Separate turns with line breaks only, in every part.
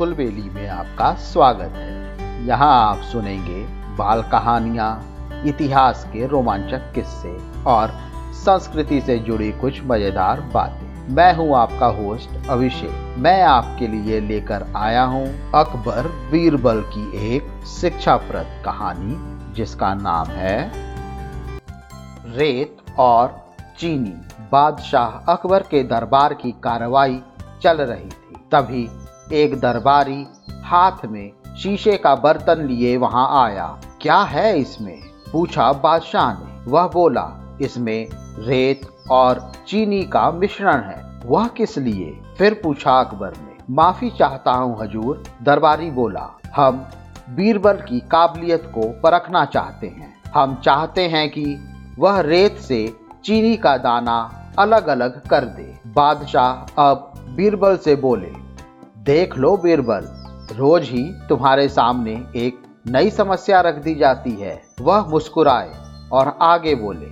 कुलबेली में आपका स्वागत है। यहाँ आप सुनेंगे बाल कहानियाँ, इतिहास के रोमांचक किस्से और संस्कृति से जुड़ी कुछ मज़ेदार बातें। मैं हूँ आपका होस्ट अभिषेक। मैं आपके लिए लेकर आया हूँ अकबर बीरबल की एक शिक्षाप्रद कहानी, जिसका नाम है रेत और चीनी। बादशाह अकबर के दरबार की कार्रवाई चल रही थी। तभी एक दरबारी हाथ में शीशे का बर्तन लिए वहाँ आया। क्या है इसमें? पूछा बादशाह ने। वह बोला, इसमें रेत और चीनी का मिश्रण है। वह किस लिए? फिर पूछा अकबर ने। माफ़ी चाहता हूँ हजूर, दरबारी बोला। हम बीरबल की काबिलियत को परखना चाहते हैं। हम चाहते हैं कि वह रेत से चीनी का दाना अलग अलग कर दे। बादशाह अब बीरबल से बोले देख लो बीरबल, रोज ही तुम्हारे सामने एक नई समस्या रख दी जाती है। वह मुस्कुराए और आगे बोले,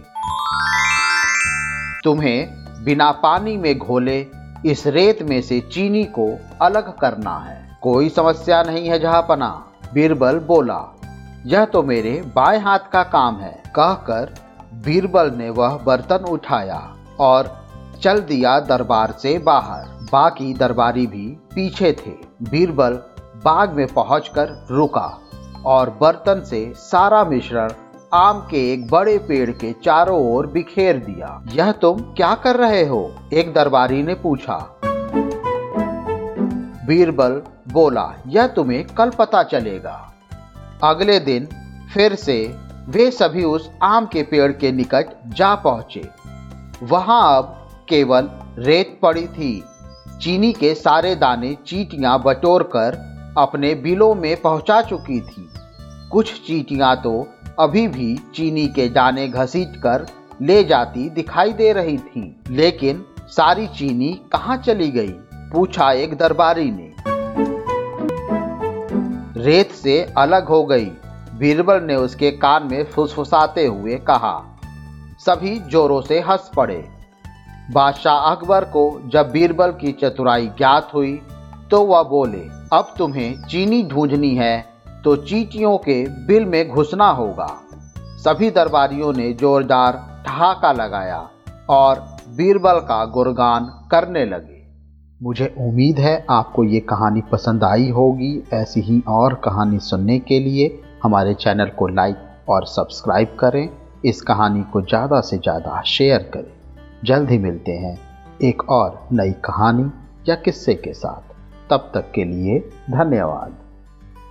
तुम्हें बिना पानी में घोले इस रेत में से चीनी को अलग करना है। कोई समस्या नहीं है जहाँ पना बीरबल बोला, यह तो मेरे बाएँ हाथ का काम है। कहकर बीरबल ने वह बर्तन उठाया और चल दिया दरबार से बाहर। बाकी दरबारी भी पीछे थे। बीरबल बाग में पहुंचकर रुका और बर्तन से सारा मिश्रण आम के एक बड़े पेड़ के चारों ओर बिखेर दिया। यह तुम क्या कर रहे हो? एक दरबारी ने पूछा। बीरबल बोला, यह तुम्हें कल पता चलेगा। अगले दिन फिर से वे सभी उस आम के पेड़ के निकट जा पहुँचे। वहाँ अब केवल रेत पड़ी थी। चीनी के सारे दाने चीटियाँ बटोर कर अपने बिलों में पहुँचा चुकी थी। कुछ चीटियाँ तो अभी भी चीनी के दाने घसीट कर ले जाती दिखाई दे रही थी। लेकिन सारी चीनी कहाँ चली गई? पूछा एक दरबारी ने। रेत से अलग हो गई। बीरबल ने उसके कान में फुसफुसाते हुए कहा, सभी जोरों से हंस पड़े। बादशाह अकबर को जब बीरबल की चतुराई ज्ञात हुई तो वह बोले, अब तुम्हें चीनी ढूंढनी है तो चीटियों के बिल में घुसना होगा। सभी दरबारियों ने जोरदार ठहाका लगाया और बीरबल का गुणगान करने लगे। मुझे उम्मीद है आपको ये कहानी पसंद आई होगी। ऐसी ही और कहानी सुनने के लिए हमारे चैनल को लाइक और सब्सक्राइब करें। इस कहानी को ज़्यादा से ज़्यादा शेयर करें। जल्द ही मिलते हैं एक और नई कहानी या किस्से के साथ। तब तक के लिए धन्यवाद।